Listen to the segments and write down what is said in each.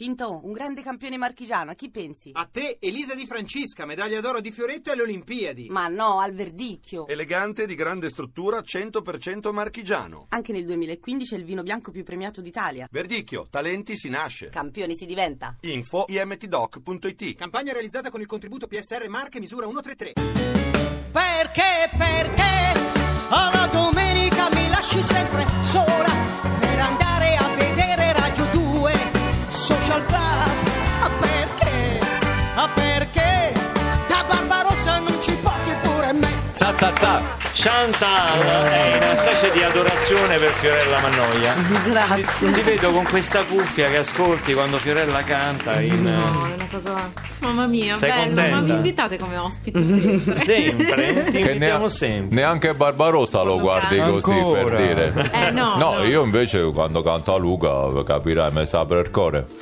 Tinto, un grande campione marchigiano, a chi pensi? A te, Elisa Di Francisca, medaglia d'oro di Fioretto alle Olimpiadi. Ma no, al verdicchio. Elegante, di grande struttura, 100% marchigiano. Anche nel 2015 è il vino bianco più premiato d'Italia. Verdicchio, talenti si nasce. Campioni si diventa. Info imtdoc.it Campagna realizzata con il contributo PSR Marche misura 133. Perché, perché alla domenica mi lasci sempre sola ta. Chantal è una specie di adorazione per Fiorella Mannoia. Grazie. Ti vedo con questa cuffia che ascolti quando Fiorella canta in... No, è una cosa. Mamma mia, Sei bello. contenta? Ma mi invitate come ospite sempre. Sempre, ti Che invitiamo sempre. Neanche Barbarossa lo guardi canta. così Ancora? per dire. Eh, no, no. io invece quando canta Luca capirai, mi sa per il cuore.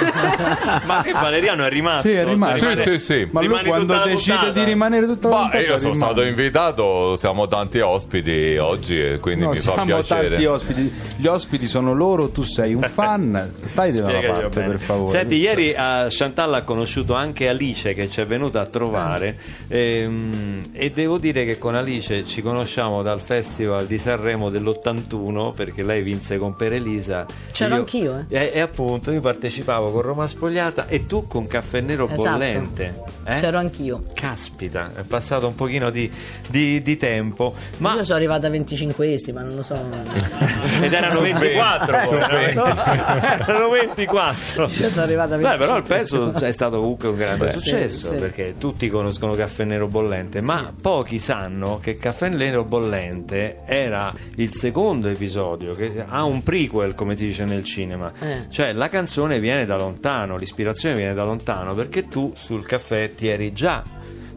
Ma che Valeriano è rimasto? Sì, è rimasto. Sì, Rimane- sì, sì. Ma lui quando decide puntata? di rimanere tutta la Ma puntata io sono rimane. stato invitato, siamo tanti ospiti oggi quindi No, mi fa siamo piacere. tanti ospiti. Gli ospiti sono loro, tu sei un fan. Stai da una parte, bene. per favore. Senti, ieri a Chantal ha conosciuto anche Alice che ci è venuta a trovare ehm, e devo dire che con Alice ci conosciamo dal Festival di Sanremo dell'81 perché lei vinse con Per Elisa. C'ero Io- anch'io, eh. E, e appunto io partecipavo con Roma Spogliata e tu con Caffè Nero Esatto. Bollente. eh? C'ero anch'io. Caspita, è passato un pochino di, di- di tempo, ma Io sono arrivata 25esima, non lo so. ed erano 24 poi, Su no? 20. erano 24 Io sono arrivata Beh, però il 25esima. pezzo è stato comunque un grande Beh, successo sì, sì. perché tutti conoscono Caffè Nero Bollente, ma pochi sanno che Caffè Nero Bollente era il secondo episodio che ha un prequel, come si dice nel cinema. Eh. Cioè la canzone viene da lontano, l'ispirazione viene da lontano perché tu sul caffè ti eri già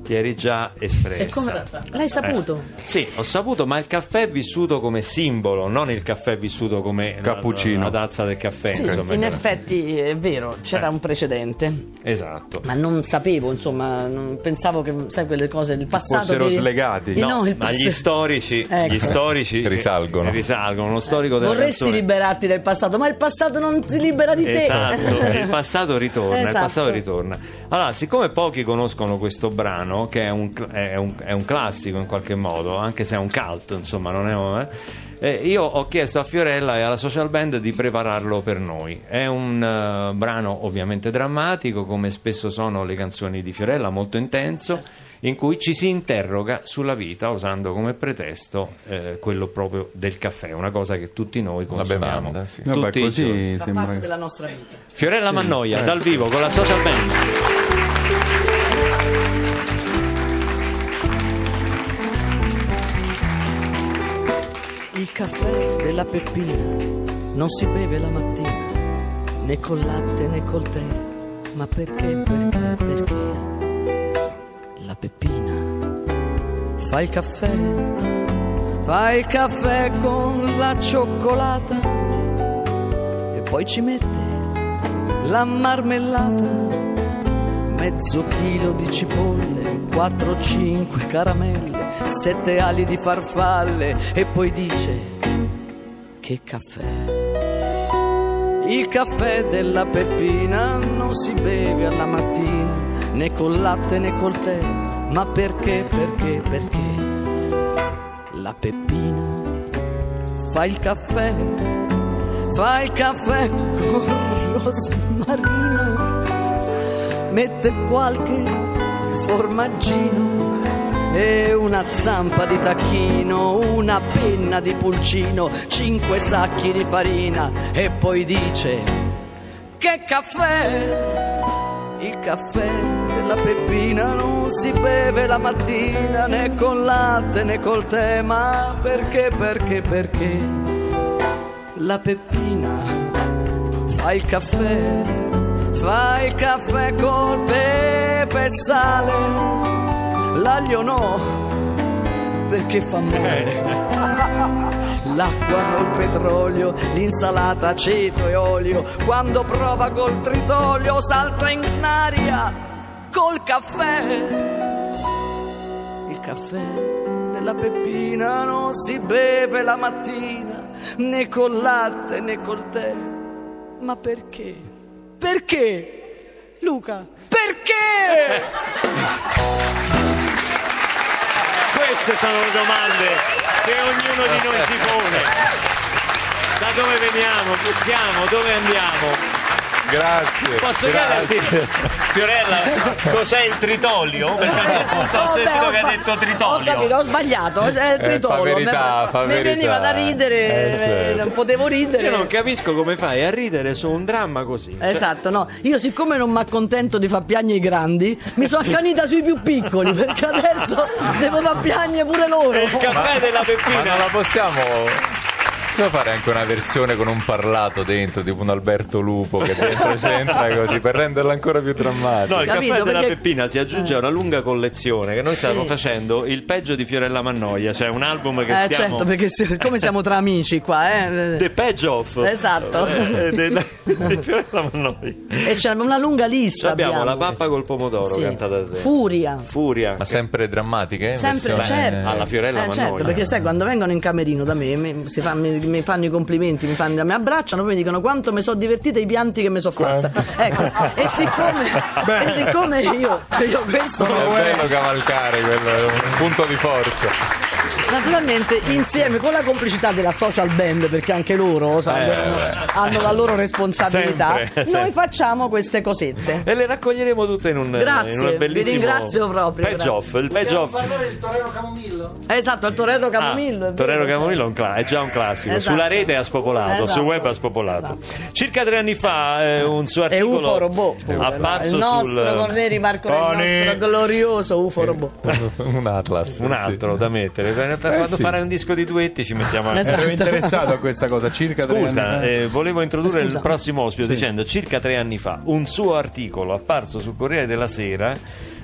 ti eri già espressa. Come- L'hai saputo? Eh, sì, ho saputo, ma il caffè è vissuto come simbolo, non il caffè è vissuto come la- Cappuccino. La, tazza del caffè. Sì, insomma, in che- effetti è vero, c'era Eh. un precedente. Esatto. Ma non sapevo, insomma, non pensavo che, sai, quelle cose del passato. fossero che- slegati. Eh, no, il ma gli storici, Ecco. gli storici Risalgono. risalgono. Uno storico della Vorresti canzone. liberarti del passato, ma il passato non si libera di te. Esatto, il passato ritorna, il Esatto. passato ritorna. Allora, siccome pochi conoscono questo brano, che è un, è un- è un classico in qualche modo, anche se è un cult, insomma, non è un- eh, io ho chiesto a Fiorella e alla social band di prepararlo per noi. È un eh, brano ovviamente drammatico, come spesso sono le canzoni di Fiorella, molto intenso, in cui ci si interroga sulla vita usando come pretesto eh, quello proprio del caffè, una cosa che tutti noi consumiamo. bevanda, sì. Vabbè, tutti giorni. così Fa sembra. parte della nostra vita. Fiorella Mannoia dal vivo con la social band. Il caffè della Peppina non si beve la mattina, né col latte né col tè. Ma perché, perché, perché? La Peppina fa il caffè, fa il caffè con la cioccolata e poi ci mette la marmellata, mezzo chilo di cipolle, 4-5 caramelle, sette ali di farfalle e poi dice che caffè. Il caffè della Peppina non si beve alla mattina, né col latte né col tè, ma perché, perché, perché? La Peppina fa il caffè, fa il caffè con rosmarino, mette qualche formaggino e una zampa di tacchino, una penna di pulcino, cinque sacchi di farina e poi dice che caffè! Il caffè della Peppina non si beve la mattina né con latte né col tè, ma perché, perché, perché? La Peppina fa il caffè, fa il caffè col pepe e sale l'aglio no, perché fa male. L'acqua col petrolio, l'insalata aceto e olio, quando prova col tritolio salta in aria col caffè. Il caffè della Peppina non si beve la mattina, né col latte né col tè. Ma perché? Perché? Luca, perché? Queste sono le domande che ognuno di noi si pone. Da dove veniamo? Chi siamo? Dove andiamo? Grazie. Posso chiederti, Fiorella, cos'è il tritolio? Perché punto ho sentito ho che ha detto Ho capito, tritolio. ho sbagliato. È il fa tritolo. verità, mi- mi veniva da ridere, Eh, certo. non potevo ridere. Io non capisco come fai a ridere su un dramma così. Cioè, Esatto, no. Io siccome non mi accontento di far piangere i grandi, mi sono accanita sui più piccoli, perché adesso devo far piangere pure loro. il caffè della Ma Peppina. non la possiamo. Possiamo fare anche una versione con un parlato dentro, tipo un Alberto Lupo che dentro c'entra così per renderla ancora più drammatica. No, il Capito, caffè della perché- Peppina si aggiunge a una lunga collezione che noi stiamo Sì. facendo il peggio di Fiorella Mannoia, cioè un album che Eh stiamo certo, perché se- come siamo tra amici qua, eh. The Page Off Esatto. eh, del- di Fiorella Mannoia. E c'è una lunga lista. abbiamo, la pappa col pomodoro Sì. cantata da te Furia. Furia Ma sempre drammatiche? in Sempre, versione- certo. alla Fiorella Eh, Mannoia. certo, perché sai, quando vengono in camerino da me, mi, si fa- mi- mi fanno i complimenti, mi, fanno, mi abbracciano, poi mi dicono quanto mi sono divertita i pianti che mi sono fatta. Ecco, e siccome, e siccome io, io questo È bello cavalcare, quello è un punto di forza. Naturalmente insieme con la complicità della social band, perché anche loro sai, Eh, hanno, la loro responsabilità, Sempre, noi sempre. facciamo queste cosette. e le raccoglieremo tutte in un, Grazie, in un vi bellissimo ringrazio proprio, Page grazie. Off il Page Off il torero camomillo? Esatto, il Torero Ah, Camomillo. è Torero vero, Camomillo è, un cla- è già un classico. Esatto. Sulla rete ha spopolato, Esatto. sul web ha spopolato. Circa tre anni fa eh, un suo articolo UFO Robot, pure, no? apparso il nostro sul con Neri Marco, il Tony. nostro glorioso UFO Robot. un Atlas. un altro da mettere. Per quando sì. farai un disco di duetti ci mettiamo anche. Esatto. Ero interessato a questa cosa circa tre Scusa, anni fa. eh, volevo introdurre Scusa. il prossimo ospite dicendo circa tre anni fa un suo articolo apparso sul Corriere della Sera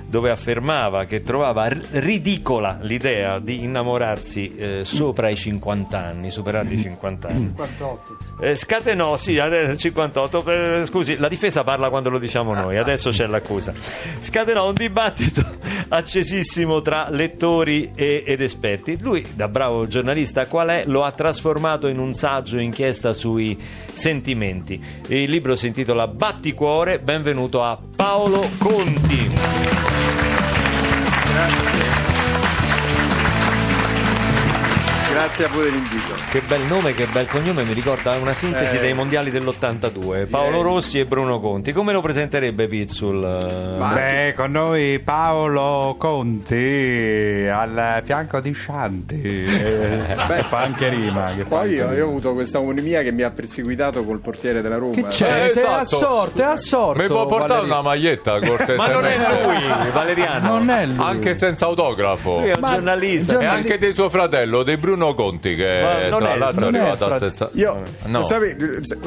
dove affermava che trovava r- ridicola l'idea di innamorarsi eh, sopra i 50 anni, superati i 50 anni. 58. Eh, scatenò, sì, adesso 58, eh, scusi, la difesa parla quando lo diciamo noi, adesso c'è l'accusa. Scatenò un dibattito accesissimo tra lettori e- ed esperti. Lui, da bravo giornalista qual è, lo ha trasformato in un saggio inchiesta sui sentimenti. Il libro si intitola Batticuore, benvenuto a Paolo Conti. Grazie a voi dell'invito. Che bel nome, che bel cognome, mi ricorda una sintesi Eh. dei mondiali dell'82. Paolo Direi. Rossi e Bruno Conti. Come lo presenterebbe Pizzul? eh, Beh, con noi Paolo Conti al fianco di Shanti. Eh, Beh, fa anche rima. Che Poi io, io ho avuto questa omonimia che mi ha perseguitato col portiere della Roma. Che c'è? Eh, esatto. assorto, è assorto. Mi può portare Valerio. una maglietta cortesemente? Ma non è lui, Valeriano. Non è lui. Anche senza autografo. Lui è un Ma- giornalista. E giornali- anche di suo fratello, di Bruno Conti, che Ma non tra è- l'altro è arrivato a frate- stessa... Io, No. sape-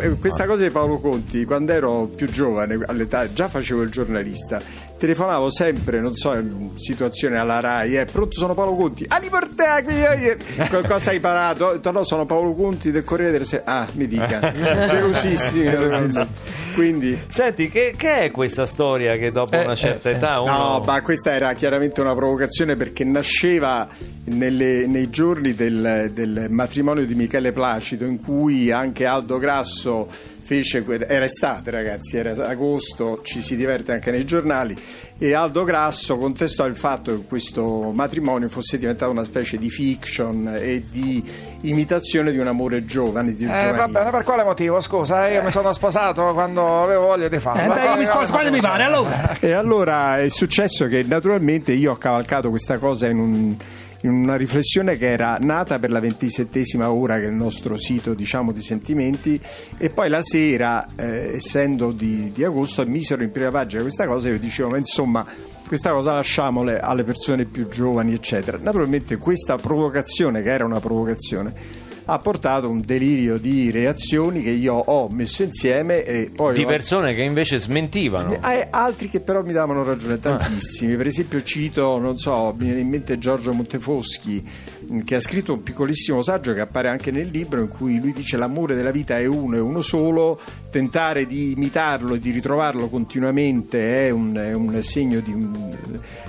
eh, questa cosa di Paolo Conti, quando ero più giovane, all'età, già facevo il giornalista, telefonavo sempre, non so, in situazione alla RAI, eh, pronto sono Paolo Conti, ah, portare qui, eh, eh. cosa hai imparato? Detto, no, sono Paolo Conti del Corriere della Sera, ah, mi dica, velocissimi, velocissimi. quindi... Senti, che, che è questa storia che dopo Eh, una certa eh, età uno... No, ma questa era chiaramente una provocazione perché nasceva nelle- nei giorni del, del matrimonio di Michele Placido in cui anche Aldo Grasso fece, era estate ragazzi, era agosto, ci si diverte anche nei giornali e Aldo Grasso contestò il fatto che questo matrimonio fosse diventato una specie di fiction e di imitazione di un amore giovane, di Eh, giovanile. va bene, per quale motivo? Scusa, io mi sono sposato quando avevo voglia di farlo. Eh, dai, quale- mi sposo quando mi pare, allora. E allora è successo che naturalmente io ho cavalcato questa cosa in, un- in una riflessione che era nata per la ventisettesima ora, che è il nostro sito diciamo, di sentimenti, e poi la sera, eh, essendo di, di agosto, misero in prima pagina questa cosa e io dicevo, ma insomma questa cosa lasciamole alle persone più giovani, eccetera. Naturalmente questa provocazione, che era una provocazione, ha portato un delirio di reazioni che io ho messo insieme e poi Di ho- persone che invece smentivano. eh, altri che però mi davano ragione, tantissimi. Per esempio, cito, non so, mi viene in mente Giorgio Montefoschi, mh, che ha scritto un piccolissimo saggio che appare anche nel libro, in cui lui dice: L'amore della vita è uno e uno solo, tentare di imitarlo e di ritrovarlo continuamente è un, è un segno di un,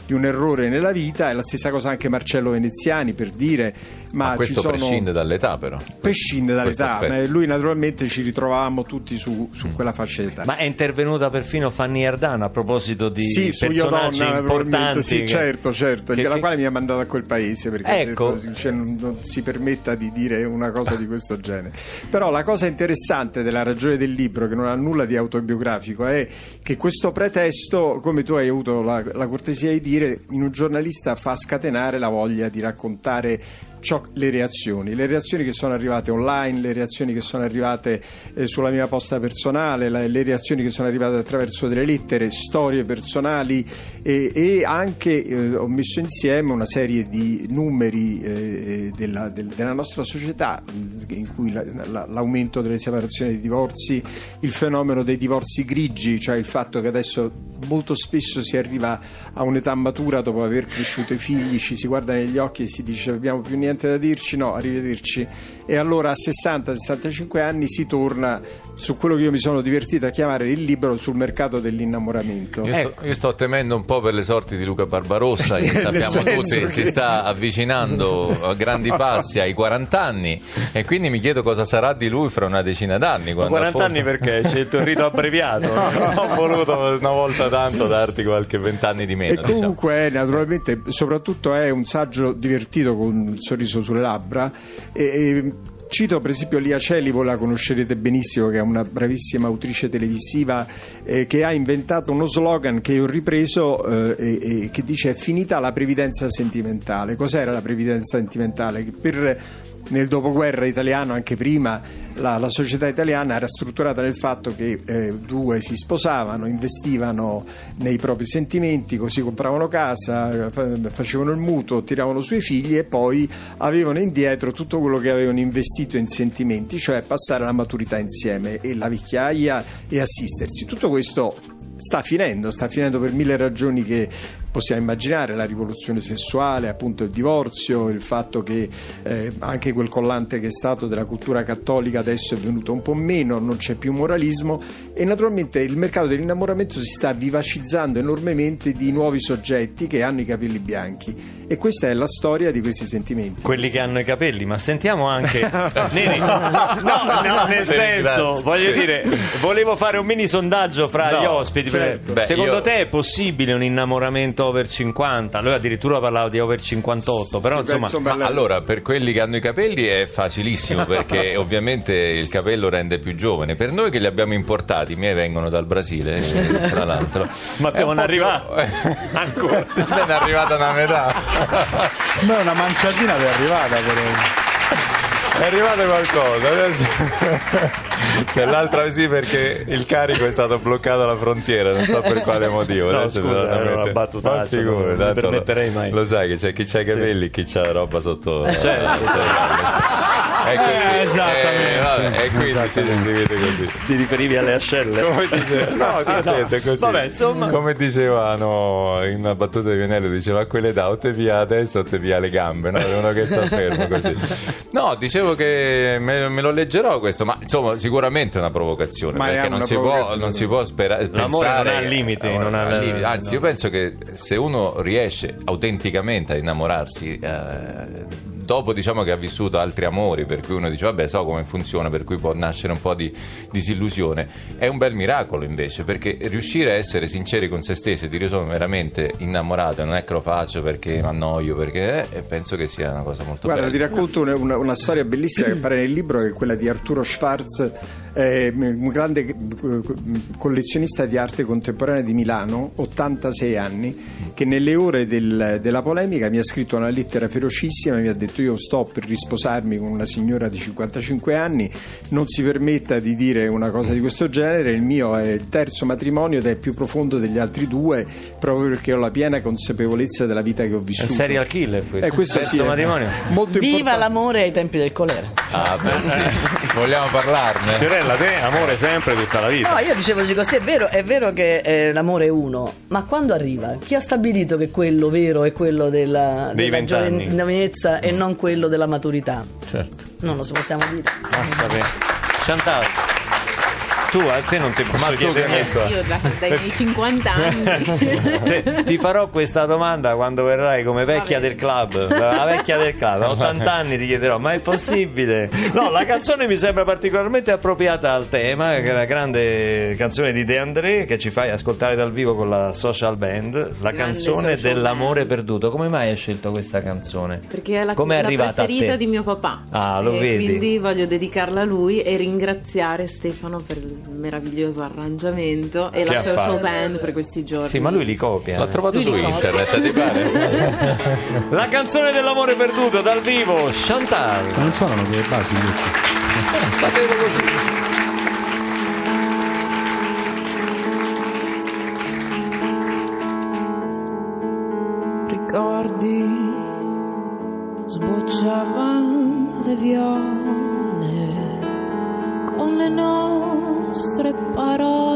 di un errore nella vita. È la stessa cosa anche Marcello Veneziani per dire: Ma, Ma questo ci sono. prescinde dall'età, però. prescinde dall'età, lui naturalmente ci ritrovavamo tutti su, su quella fascia d'età. Ma è intervenuta perfino Fanny Ardana a proposito di sì, su Io personaggi Donna, importanti. sì, che- certo, certo, che- la che- quale mi ha mandato a quel paese perché Ecco. detto, cioè, non, non si permetta di dire una cosa di questo genere. Però la cosa interessante della ragione del libro, che non ha nulla di autobiografico, è che questo pretesto, come tu hai avuto la, la cortesia di dire, in un giornalista fa scatenare la voglia di raccontare ciò- le reazioni, le reazioni che sono arrivate online, le reazioni che sono arrivate eh, sulla mia posta personale, la- le reazioni che sono arrivate attraverso delle lettere, storie personali e, e anche eh, ho messo insieme una serie di numeri eh, della, del- della nostra società in cui la- la- l'aumento delle separazioni dei divorzi, il fenomeno dei divorzi grigi, cioè il fatto che adesso molto spesso si arriva a un'età matura dopo aver cresciuto i figli, ci si guarda negli occhi e si dice abbiamo più niente da dirci, no, arrivederci. E allora a 60-65 anni si torna su quello che io mi sono divertito a chiamare il libro sul mercato dell'innamoramento. Io, sto, io sto temendo un po' per le sorti di Luca Barbarossa, che sappiamo tutti che- si sta avvicinando a grandi passi ai 40 anni e quindi mi chiedo cosa sarà di lui fra una decina d'anni. Ma quando 40 appunto- anni perché c'è il rito abbreviato. Ho voluto una volta tanto darti qualche vent'anni di meno. E diciamo. comunque, è, naturalmente, soprattutto è un saggio divertito con il sorriso sulle labbra. E, e cito per esempio Lia Celi, voi la conoscerete benissimo, che è una bravissima autrice televisiva eh, che ha inventato uno slogan che ho ripreso eh, e, e che dice è finita la previdenza sentimentale. Cos'era la previdenza sentimentale? Per nel dopoguerra italiano, anche prima, la, la società italiana era strutturata nel fatto che eh, due si sposavano, investivano nei propri sentimenti, così compravano casa, fa- facevano il mutuo, tiravano sui figli e poi avevano indietro tutto quello che avevano investito in sentimenti, cioè passare la maturità insieme e la vecchiaia e assistersi. Tutto questo sta finendo, sta finendo per mille ragioni che possiamo immaginare, la rivoluzione sessuale, appunto il divorzio, il fatto che eh, anche quel collante che è stato della cultura cattolica adesso è venuto un po' meno, non c'è più moralismo e naturalmente il mercato dell'innamoramento si sta vivacizzando enormemente di nuovi soggetti che hanno i capelli bianchi e questa è la storia di questi sentimenti. Quelli che hanno i capelli, ma sentiamo anche Neri. No, no, nel senso, voglio dire, volevo fare un mini sondaggio fra No, gli ospiti. Certo. Beh, Beh, Secondo io- te è possibile un innamoramento over 50? Lui addirittura parlava di over 58, però Sì, beh, insomma, insomma, Ma allora, per quelli che hanno i capelli è facilissimo perché ovviamente il capello rende più giovane. Per noi che li abbiamo importati, i miei vengono dal Brasile, eh, tra l'altro. Ma devono po' arrivare ancora. Ne è arrivata una metà. Ma una manciatina è arrivata però. È arrivato qualcosa. Adesso... C'è l'altra sì perché il carico è stato bloccato alla frontiera, non so per quale motivo. No, Adesso scusa, era una battutaccia, Ma figurati, non mi permetterei mai. Lo sai che c'è chi c'ha i capelli, chi c'ha roba sotto. Certo, È così. Eh, esattamente. Eh, vabbè, e quindi si scrivete così. Ti riferivi alle ascelle? Come dice, no, sì, no. così. Vabbè, insomma. Come dicevano in una battuta di Vianello, diceva a quell'età o te via la testa o te via le gambe, no? Uno che sta fermo così. No, dicevo che me, me lo leggerò questo, ma insomma, sicuramente è una provocazione. Ma è perché non una si, può, non si può sperare. L'amore pensare- non ha limiti, non ha- limiti. Anzi, no. io penso che se uno riesce autenticamente a innamorarsi. eh, Dopo diciamo che ha vissuto altri amori, per cui uno dice vabbè so come funziona, per cui può nascere un po' di disillusione, è un bel miracolo invece, perché riuscire a essere sinceri con se stessi e dire sono veramente innamorato, non è che lo faccio perché mi annoio, perché eh, penso che sia una cosa molto Guarda, bella. ti racconto una, una- una storia bellissima che appare nel libro, che è quella di Arturo Schwarz, eh, un grande eh, collezionista di arte contemporanea di Milano, 86 anni, che nelle ore del- della polemica mi ha scritto una lettera ferocissima, mi ha detto io sto per risposarmi con una signora di 55 anni, non si permetta di dire una cosa di questo genere, il mio è il terzo matrimonio ed è più profondo degli altri due, proprio perché ho la piena consapevolezza della vita che ho È un vissuto. serial killer questo. Eh, questo Terzo sì, è matrimonio. Molto Viva importante. l'amore ai tempi del colera. Ah, beh, sì. Vogliamo parlarne? Fiorella, te amore sempre tutta la vita. No, io dicevo, dico, sì, è vero, è vero che eh, l'amore è uno, ma quando arriva? Chi ha stabilito che quello vero è quello della, Dei della giovinezza e non quello della maturità? Certo. Non lo so, possiamo dire. Basta che. Chantal. Tu a te non ti posso Ma tu chiedere niente. Io da- dai miei 50 anni. Te- ti farò questa domanda quando verrai come vecchia del club. La vecchia del club, a 80 anni ti chiederò: ma è possibile? No, la canzone mi sembra particolarmente appropriata al tema, che è la grande canzone di De André che ci fai ascoltare dal vivo con la social band, la Grande canzone dell'amore perduto. Come mai hai scelto questa canzone? Perché è la, Come è la arrivata a preferita te? di mio papà. Ah, lo e vedi? Quindi voglio dedicarla a lui e ringraziare Stefano per il meraviglioso arrangiamento e Che la social fatto? band per questi giorni. Sì, ma lui li copia. L'ho trovato Lui su internet, ti pare? La canzone dell'amore perduto dal vivo, Chantal. Ma non suonano quelle basi queste. Sapevo così. ricordi sbocciavano le viole con le nostre parole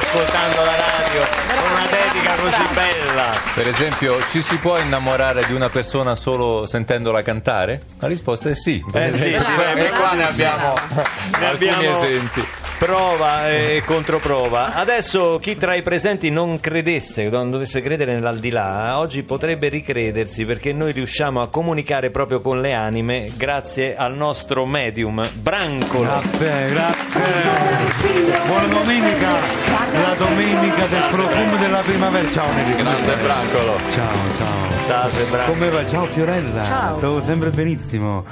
ascoltando la radio con una dedica così bella. Per esempio, ci si può innamorare di una persona solo sentendola cantare? La risposta è sì. Eh sì, beh, e qua ne abbiamo Ne alcuni abbiamo esempi. Prova e controprova. Adesso chi tra i presenti non credesse, non dovesse credere nell'aldilà, oggi potrebbe ricredersi perché noi riusciamo a comunicare proprio con le anime grazie al nostro medium Brancolo. Grazie, grazie. Buona domenica, la domenica del profumo della la primavera. Ciao Enrico. Grande Brancolo. Ciao, ciao. Ciao, Sebra. Come va? Ciao Fiorella. Ciao. Sto sempre benissimo.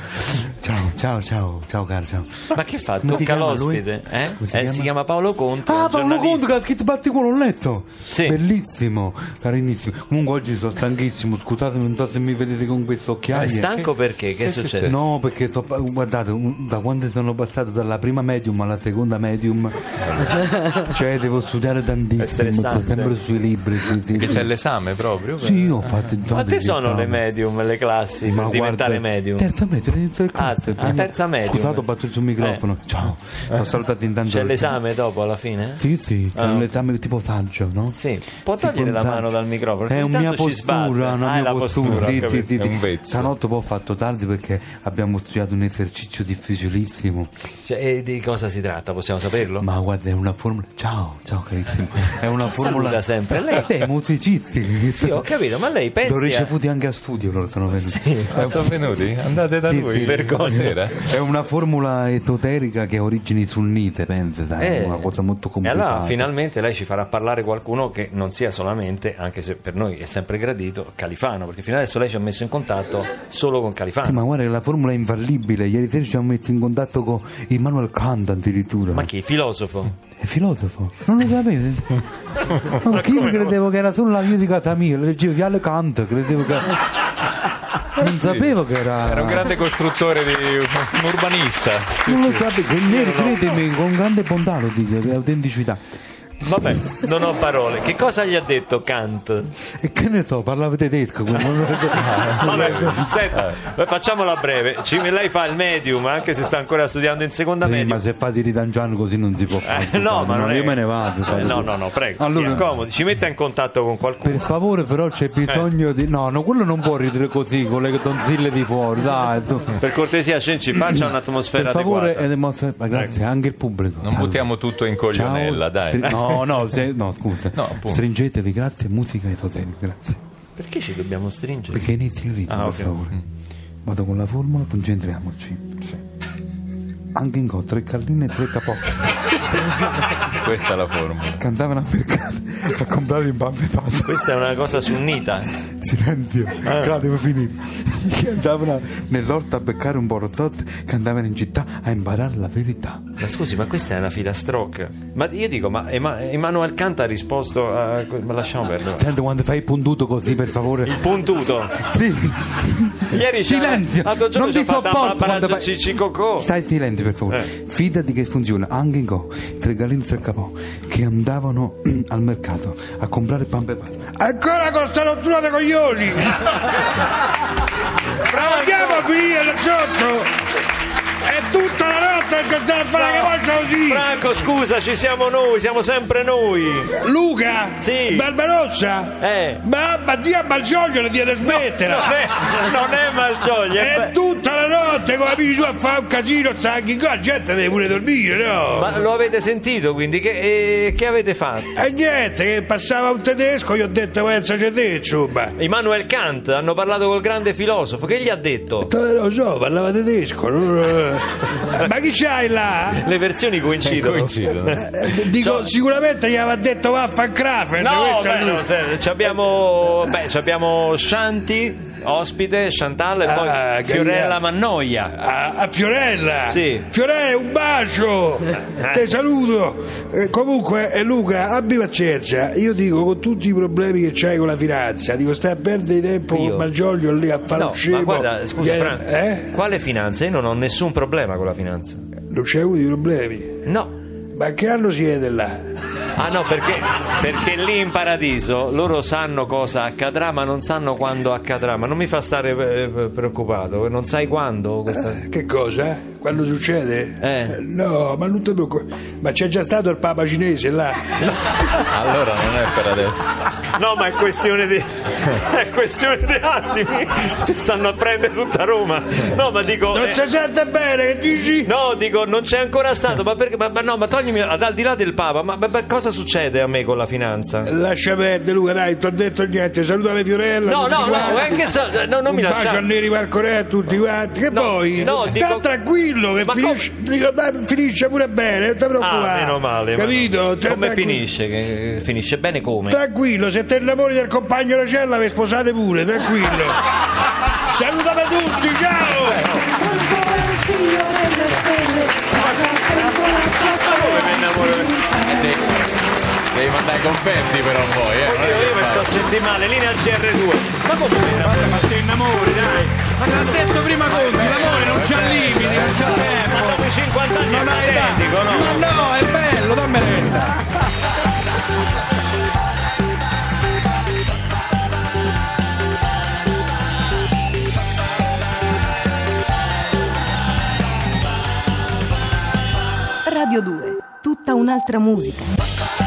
Ciao, ciao, ciao, ciao caro, ciao. Ma che fa? Tocca l'ospite? lui? Eh? Si Eh, chiama? si chiama Paolo Conte. Ah, Paolo. Conte che ha scritto batticulo, l'ho letto. Sì. Bellissimo, carinissimo. Comunque oggi sono stanchissimo, scusatemi, non so se mi vedete con queste Ma occhiaie. È stanco perché? Che è successo? No, perché sto- guardate, da quando sono passato dalla prima medium alla seconda medium, cioè devo studiare È tantissimo, sto stressante. sempre sui libri. Sì, sì, Che sì. c'è l'esame proprio? Sì, io ho fatto Quante sono le medium, le classi per diventare medium? Terza media, terza classe. ah, terza medium. Scusate, ho battuto sul microfono. Ciao, ho salutato intanto. C'è l'esame dopo alla fine? Sì, sì, c'è Ah. l'esame tipo saggio, no? Sì. Può togliere la Tipo mano dal microfono? È una mia postura, una Ah, mia è la postura. postura, sì, sì, sì, È un sì. vezzo. Stanotte poi ho fatto tardi perché abbiamo studiato un esercizio difficilissimo. Cioè, e di cosa si tratta? Possiamo saperlo? Ma guarda, è una formula. Ciao, ciao carissimo. È una formula. Saluta sempre. Lei- Lei, musicisti. Sì, ho capito, ma lei pensi L'ho ricevuti anche a studio, loro sono venuti. Ah, sono venuti? Andate da Sì, lui sì. per Sera? È una formula esoterica che ha origini sunnite, pensa, sai, Eh. una cosa molto E complicata. allora finalmente lei ci farà parlare qualcuno che non sia solamente, anche se per noi è sempre gradito, Califano, perché fino adesso lei ci ha messo in contatto solo con Califano. Sì, ma guarda che la formula è infallibile. Ieri sera ci siamo messi in contatto con Immanuel Kant addirittura. Ma chi? Filosofo? È filosofo? Non lo sapete? Io credevo che era solo la casa mia, leggevo Kant, credevo che. Non sapevo che era. Era un grande costruttore di un urbanista. Non lo sapevo, credimi, con grande bontà lo dice, autenticità. Vabbè, non ho parole. Che cosa gli ha detto Kant? E che ne so, parlava tedesco. Vabbè, senta, facciamola breve. Ci- lei fa il medium, anche se sta ancora studiando in seconda Sì, media. ma se fate i ridanciano così non si può fare. Eh, no, ma non io è- me ne vado. Eh, no, no, no, prego. Allora- accomodi, ci metta in contatto con qualcuno. Per favore, però c'è bisogno di. No, no, quello non può ridere così con le tonzille di fuori, dai. Per cortesia, Cenci, faccia Per un'atmosfera favore, adeguata. eh, grazie, anche il pubblico. Non buttiamo tutto in coglionella, Ciao. dai. Stri- No, no, se- no, scusa. No, appunto. Stringetevi, grazie, musica esoterica, grazie. Perché ci dobbiamo stringere? Perché inizi il ritmo, Ah, per favore. Vado con la formula, concentriamoci. Anche in co, tre calline e tre capotti. Questa è la formula. Cantavano a mercato a comprare il pasta. Questa è una cosa sunnita. Silenzio, Ah. Claudio, devo finire. Che andavano nell'orto a beccare un borozotto, che andavano in città a imparare la verità. Ma scusi, ma questa è una filastrocca. Ma io dico, ma Ema- Emanuele Kant ha risposto a... Ma lasciamo perdere. Senti quando fai il puntuto così, per favore. Puntuto. Sì. Ieri Silenzio! non ci ti sopporto fai- Cicicocò. Stai silenzio per favore. Eh. Fidati che funziona anche in go. Tre galini tre capò che andavano al mercato a comprare pan per pasta. Ancora con sta rottura dei coglioni! Proviamo a finire là sotto! Franco, scusa, ci siamo noi, siamo sempre noi. Luca? Sì. Barbarossa? Eh. Ma, ma dia Malgioglio di dire smetterla! Non è, non è Malgioglio, è È tutta la notte con amici su a fare un casino, sta anche qua, la gente deve pure dormire, no? Ma lo avete sentito quindi? Che, eh, che avete fatto? E niente, che passava un tedesco, gli ho detto pensaci te, insomma. Immanuel Kant, hanno parlato col grande filosofo, che gli ha detto? Eh, lo so, parlava tedesco. non- Ma chi c'hai là? Le versioni coincidono. Coincidono. Eh, Dico, sicuramente gli aveva detto vaffancrafen. No, beh, no, se- ci abbiamo, beh, ci abbiamo Shanti, ospite, Chantal e poi Ah, Fiorella Mannoia. A, a Fiorella Sì. Fiorella un bacio ti saluto Eh, comunque eh, Luca abbi pazienza io dico con tutti i problemi che c'hai con la finanza dico stai a perdere tempo Io? con Malgioglio lì a fare No, un scemo ma guarda, scusa, Fran, eh? quale finanza? Io non ho nessun problema con la finanza. Non c'hai avuto i problemi No. ma che anno siete là? Ah no, perché, perché lì in paradiso loro sanno cosa accadrà, ma non sanno quando accadrà. Ma non mi fa stare eh, preoccupato, non sai quando questa... che cosa? quando succede? Eh. no ma non ti preoccupare ma c'è già stato il papa cinese là Allora non è per adesso. No, ma è questione di. è questione di attimi. Si stanno a prendere tutta Roma. No, ma dico. non eh, si sente bene che dici? No, dico, non c'è ancora stato, ma perché? Ma, ma no, ma toglimi ad al di là del Papa, ma, ma- ma cosa succede a me con la finanza? Lascia perdere Luca, dai, ti ho detto niente, salutami Fiorella. No, no, no, anche se- no, non mi bacio lasciare. a Neri Marcorea a tutti quanti. Che No, poi? no, dico- Sta tranquillo, che finisce, dico, ma finisce pure bene, non ti preoccupare. Ah, meno male. ma Capito? no. Tra- Come finisce? Che- Finisce bene come? Tranquillo, se te innamori del compagno della cella vi sposate pure, tranquillo. Salutami tutti, ciao! Devi mandare i confetti però poi, eh. è Oddio, io mi sto a sentire male, linea al GR2. Ma come mi innamoro? Ma ti innamori, dai. Ma l'ha detto prima Conti, l'amore non c'ha limiti, non c'ha tempo. Ma dopo 50 anni è Non età. patetico, no? Ma no, è bello, dammi retta. Radio 2, tutta un'altra musica.